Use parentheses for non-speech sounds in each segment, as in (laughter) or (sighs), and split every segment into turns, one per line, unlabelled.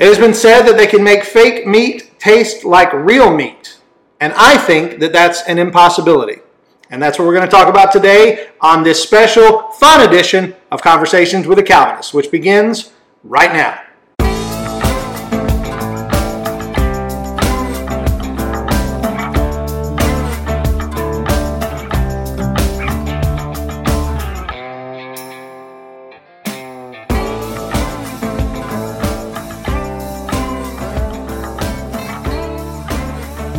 It has been said that they can make fake meat taste like real meat. And I think that that's an impossibility. And that's what we're going to talk about today on this special, fun edition of Conversations with a Calvinist, which begins right now.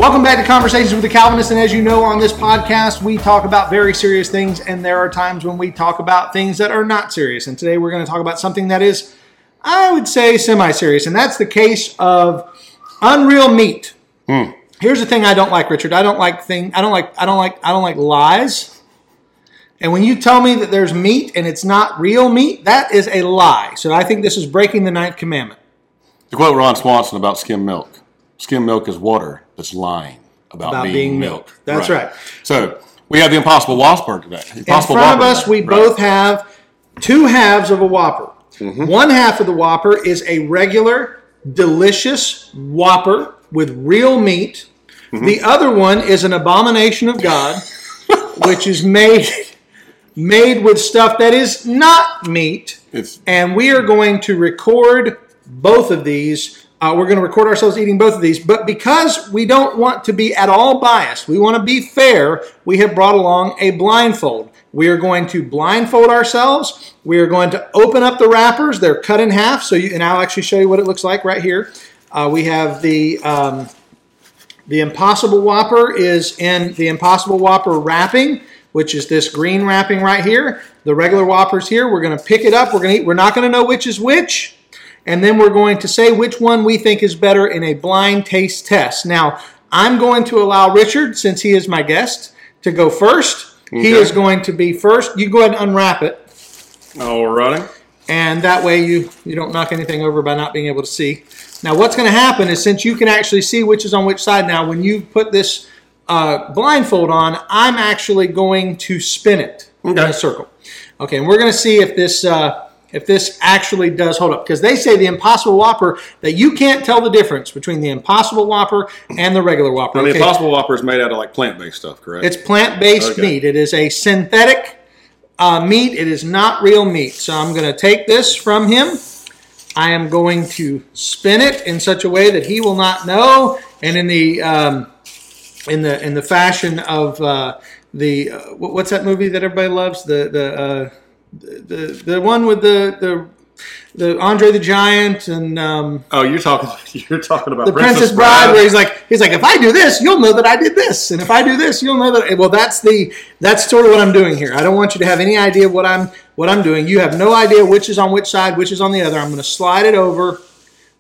Welcome back to Conversations with the Calvinist. And as you know, on this podcast, we talk about very serious things, and there are times when we talk about things that are not serious. And today we're going to talk about something that is, I would say, semi serious, and that's the case of unreal meat.
Hmm.
Here's the thing I don't like, Richard. I don't like thing. I don't like. I don't like. I don't like lies. And when you tell me that there's meat and it's not real meat, that is a lie. So I think this is breaking the ninth commandment.
To quote Ron Swanson about skim milk, skim milk is water that's lying about,
About
being,
being
milk.
milk. That's right.
So we have the Impossible Whopper today.
In
Impossible
front of us, we
Right.
both have two halves of a Whopper.
Mm-hmm.
One half of the Whopper is a regular, delicious Whopper with real meat.
Mm-hmm.
The other one is an abomination of God, (laughs) which is made made with stuff that is not meat.
It's
And we are going to record both of these. Uh, we're going to record ourselves eating both of these. But because we don't want to be at all biased, we want to be fair, we have brought along a blindfold. We are going to blindfold ourselves. We are going to open up the wrappers. They're cut in half. So you, and I'll actually show you what it looks like right here. Uh, we have the um, the Impossible Whopper is in the Impossible Whopper wrapping, which is this green wrapping right here. The regular Whopper's here. We're going to pick it up. We're going to eat. We're not going to know which is which. And then we're going to say which one we think is better in a blind taste test. Now, I'm going to allow Richard, since he is my guest, to go first. He is going to be first. You go ahead and unwrap it.
all righty.
and that way you you don't knock anything over by not being able to see. Now, what's going to happen is since you can actually see which is on which side now, when you put this uh, blindfold on, I'm actually going to spin it in
Okay.
a circle. Okay, and we're going to see if this uh, if this actually does hold up because they say the Impossible Whopper that you can't tell the difference between the Impossible Whopper and the regular Whopper.
And the
Okay,
Impossible Whopper is made out of like plant-based stuff, correct?
it's plant-based
Okay.
meat. It is a synthetic uh, meat. It is not real meat. So I'm going to take this from him. I am going to spin it in such a way that he will not know, and in the um, in the in the fashion of uh, the uh, what's that movie that everybody loves? The the uh, the, the the one with the the the Andre the Giant and um,
oh, you're talking. (laughs) You're talking about
the Princess, Bride, where he's like, he's like, if I do this, you'll know that I did this, and if I do this, you'll know that. Well, that's the that's sort of what I'm doing here. I don't want you to have any idea what I'm what I'm doing. You have no idea which is on which side, which is on the other. I'm going to slide it over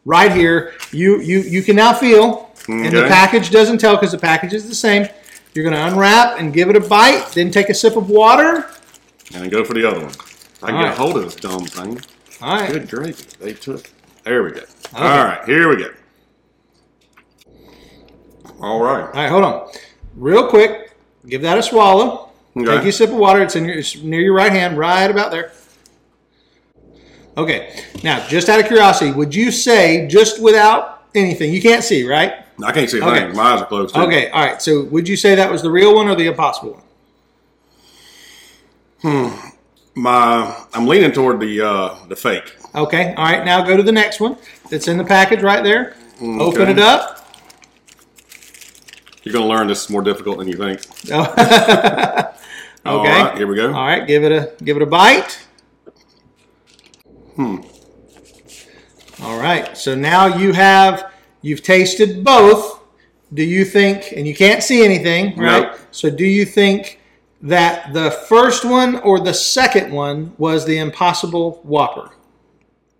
right here. You you you can now feel, and the package doesn't tell because the package is the same. You're going to unwrap and give it a bite, then take a sip of water.
And then go for the other one. I can
All
get
right.
a hold of this dumb thing.
All right.
Good gravy. They took. There we go. All right, here we go. All right.
All right, hold on. Real quick, give that a swallow.
Okay.
Take your sip of water. It's in your it's near your right hand, right about there. Okay. Now, just out of curiosity, would you say just without anything? You can't see, right?
I can't see a
Okay.
thing. My eyes are closed. Too.
Okay. All right. So, would you say that was the real one or the impossible one?
My, I'm leaning toward the uh, the fake.
Okay. All right. Now go to the next one. It's in the package right there. Open it up.
You're gonna learn this is more difficult than you think. (laughs)
okay.
All right, here we go.
All right. Give it a give it a bite. Hmm. All right. So now you have you've tasted both. Do you think? And you can't see anything, right?
Nope.
So do you think that the first one or the second one was the Impossible Whopper?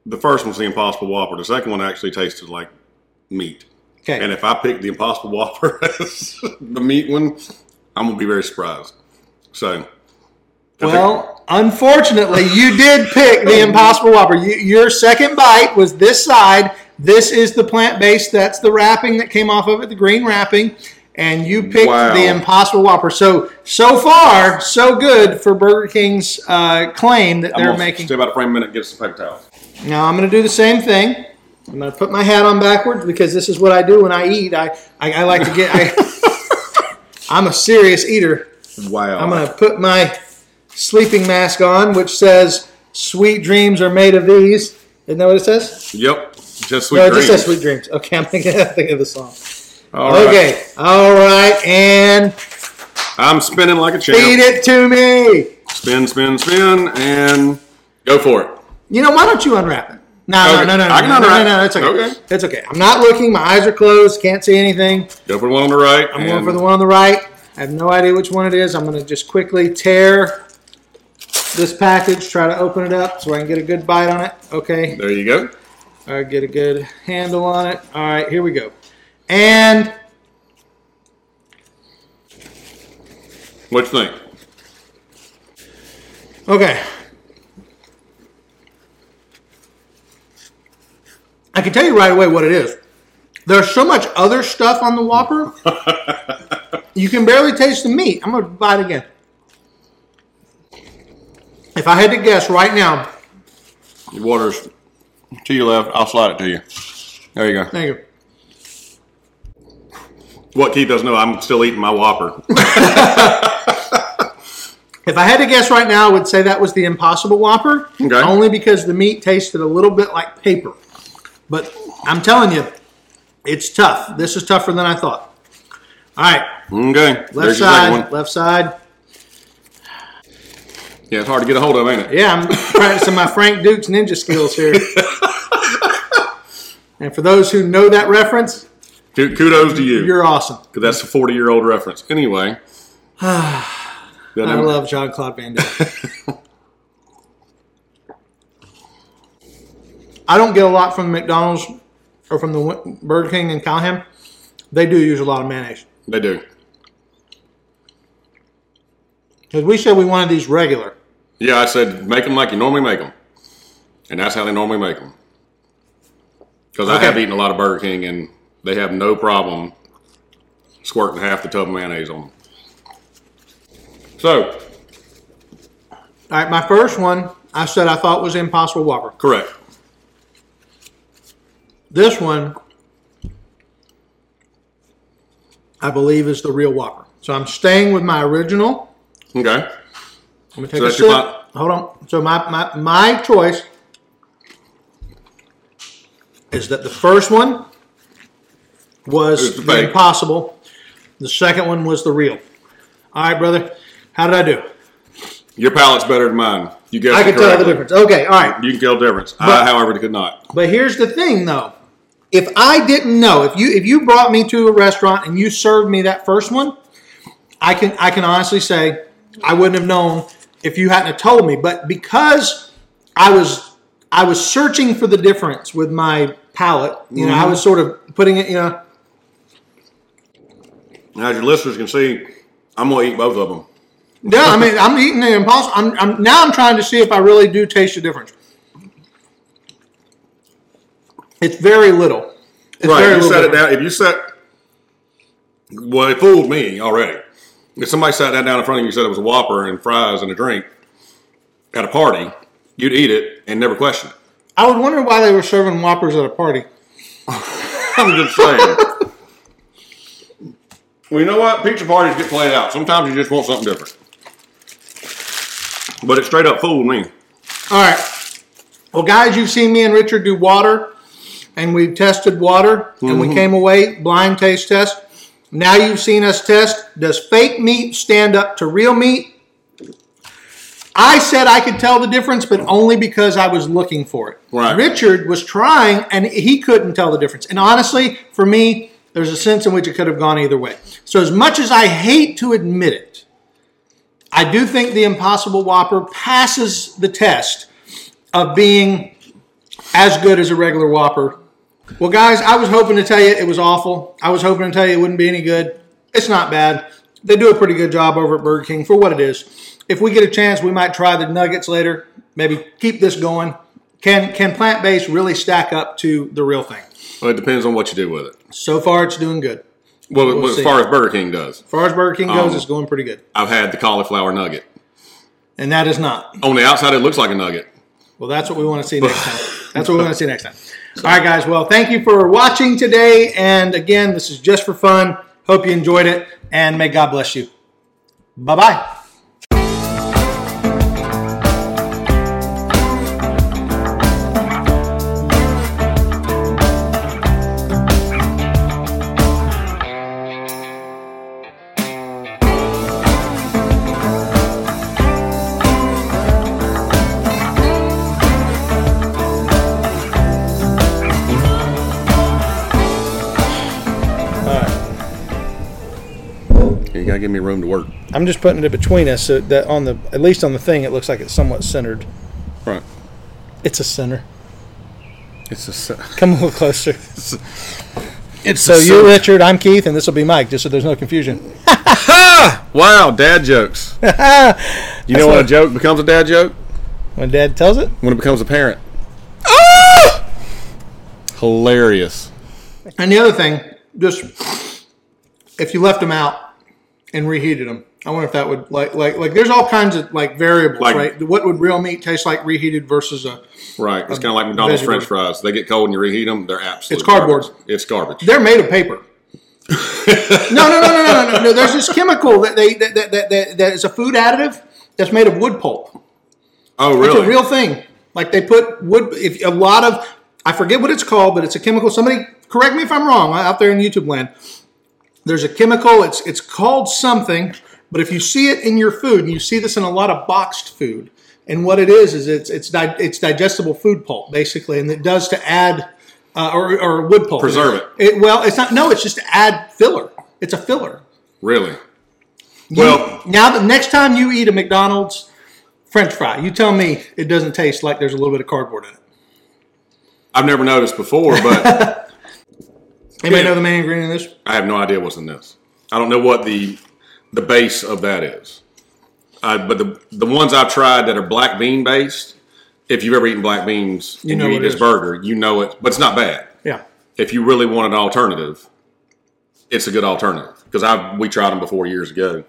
The first one's the Impossible Whopper. The second one actually tasted like meat.
Okay.
And if I pick the Impossible Whopper (laughs) as the meat one, I'm gonna be very surprised. So, I think-
Well, unfortunately, you did pick the Impossible Whopper. You, your second bite was this side. This is the plant based. That's the wrapping that came off of it, the green wrapping. And you picked
Wow.
the Impossible Whopper. So, so far, so good for Burger King's uh, claim that
I'm
they're making.
stay about a frame a minute and get some paper towels.
Now, I'm going to do the same thing. I'm gonna put my hat on backwards because this is what I do when I eat. I I, I like to get. I, (laughs) I'm a serious eater.
Wow.
I'm gonna put my sleeping mask on, which says "Sweet dreams are made of these." Isn't that what it says?
Yep. Just sweet
no, it
dreams.
just says "Sweet dreams." Okay, I'm thinking, (laughs) I'm thinking of the song.
All right.
Okay, all right, and
I'm spinning like a champ.
feed it to me.
Spin, spin, spin, and go for it.
You know, why don't you unwrap it? No,
Okay,
no, no, no,
I
no,
can
no, no,
unwrap
no,
it.
no, it's okay.
Okay.
It's okay. I'm not looking. My eyes are closed. Can't see anything.
Go for the one on the right.
I'm going for the one on the right. I have no idea which one it is. I'm going to just quickly tear this package, try to open it up so I can get a good bite on it. Okay.
There you go.
I get a good handle on it. All right, here we go. And
What you think?
okay. I can tell you right away what it is. There's so much other stuff on the Whopper. (laughs) you can barely taste the meat. I'm going to bite again. If I had to guess right now,
Your water's to your left. I'll slide it to you. There you go.
thank you.
What Keith doesn't know, I'm still eating my Whopper. (laughs)
If I had to guess right now, I would say that was the Impossible Whopper.
Okay.
Only because the meat tasted a little bit like paper. But I'm telling you, it's tough. This is tougher than I thought. All right,
Okay.
left
There's your second
side,
one.
left side.
Yeah, it's hard to get a hold of, ain't it?
Yeah, I'm practicing my Frank Dux ninja skills here. (laughs) and for those who know that reference,
Kudos to you.
you're awesome.
Because that's a 40 year old reference. Anyway. (sighs)
I love Jean-Claude Van Damme. (laughs) I don't get a lot from McDonald's or from the Burger King in Callahan. They do use a lot of mayonnaise.
They do.
Because we said we wanted these regular.
Yeah, I said make them like you normally make them. And that's how they normally make them. Because I have eaten a lot of Burger King and they have no problem squirting half the tub of mayonnaise on them. So,
All right, my first one I said I thought was Impossible Whopper.
correct.
This one, I believe, is the real Whopper. So I'm staying with my original.
Okay.
I'm gonna take
So
a sip. Hold on. So my, my my choice is that the first one was
the
impossible. The second one was the real. All right, brother. How did I do?
Your palate's better than mine. You guessed
I could tell the difference. Okay, all right.
You can tell the difference. I,
But-
however, could not.
But here's the thing, though. If I didn't know, if you if you brought me to a restaurant and you served me that first one, I can I can honestly say I wouldn't have known if you hadn't have told me. But because I was I was searching for the difference with my palate, you know, I mm-hmm. was sort of putting it, you know.
Now, as your listeners can see, I'm going to eat both of them.
Yeah, I mean, I'm eating the impossible. I'm, I'm now I'm trying to see if I really do taste the difference. It's very little. It's
right.
very
If you
little
set it down, if you set, well, it fooled me already. If somebody sat that down in front of you and said it was a Whopper and fries and a drink at a party, you'd eat it and never question it.
I would wonder why they were serving Whoppers at a party. (laughs)
I'm just saying. Well, you know what? Pizza parties get played out. Sometimes you just want something different. But it straight up fooled me.
All right. Well, guys, you've seen me and Richard do water, and we've tested water, and we mm-hmm. came away blind taste test. Now you've seen us test. Does fake meat stand up to real meat? I said I could tell the difference, but only because I was looking for it.
Right.
Richard was trying, and he couldn't tell the difference. And honestly, for me, there's a sense in which it could have gone either way. So, as much as I hate to admit it, I do think the Impossible Whopper passes the test of being as good as a regular Whopper. Well, guys, I was hoping to tell you it was awful. I was hoping to tell you it wouldn't be any good. It's not bad. They do a pretty good job over at Burger King for what it is. If we get a chance, we might try the nuggets later. Maybe keep this going. Can can plant based really stack up to the real thing?
Well, it depends on what you do with it.
So far, it's doing good.
Well,
We'll
as
see.
far as Burger King does,
As far as Burger King goes,
Um,
it's going pretty good.
I've had the cauliflower nugget.
And that is not.
On the outside, it looks like a nugget.
Well, that's what we want to see (laughs) next time. That's what we want to see next time. All right, guys. Well, thank you for watching today. And again, this is just for fun. Hope you enjoyed it, and may God bless you. Bye bye.
Gotta give me room to work.
I'm just putting it between us so that on the at least on the thing it looks like it's somewhat centered.
Right.
It's a center.
It's a. se-
Come a little closer. (laughs)
It's
So
a
you're
se-
Richard, I'm Keith, and this will be Mike, just so there's no confusion. (laughs) (laughs)
Wow, dad jokes. You know when
what-
a joke becomes a dad joke?
When Dad tells it.
When it becomes apparent. Ah! Hilarious.
And the other thing, just if you left them out and reheated them, I wonder if that would like like like. There's all kinds of like variables,
Like-
right? What would real meat taste like reheated versus a?
Right. It's kind of like McDonald's
veggie
French fries. They get cold and you reheat them. They're absolutely
It's cardboard.
garbage. It's garbage.
They're made of paper. (laughs) no, no, no, no, no, no, no. There's this chemical that they that, that, that, that, that is a food additive that's made of wood pulp.
Oh, really?
It's a real thing. Like they put wood. If a lot of, I forget what it's called, but it's a chemical. Somebody correct me if I'm wrong out there in YouTube land. There's a chemical. It's it's called something. But if you see it in your food, and you see this in a lot of boxed food, and what it is is it's it's di- it's digestible food pulp basically, and it does to add uh, or or wood pulp
Preserve it.
it. Well, it's not. No, it's just to add filler. It's a filler.
really?
You-
Well-
now the next time you eat a McDonald's French fry, you tell me it doesn't taste like there's a little bit of cardboard in it.
I've never noticed before, but (laughs)
Anybody
Yeah.
know the main ingredient in this?
I have no idea what's in this. I don't know what the the base of that is. Uh, but the the ones I've tried that are black bean based, if you've ever eaten black beans
You
and you eat this
is.
burger, you know it. But it's not bad.
Yeah.
If you really want an alternative, it's a good alternative because I we tried them before years ago.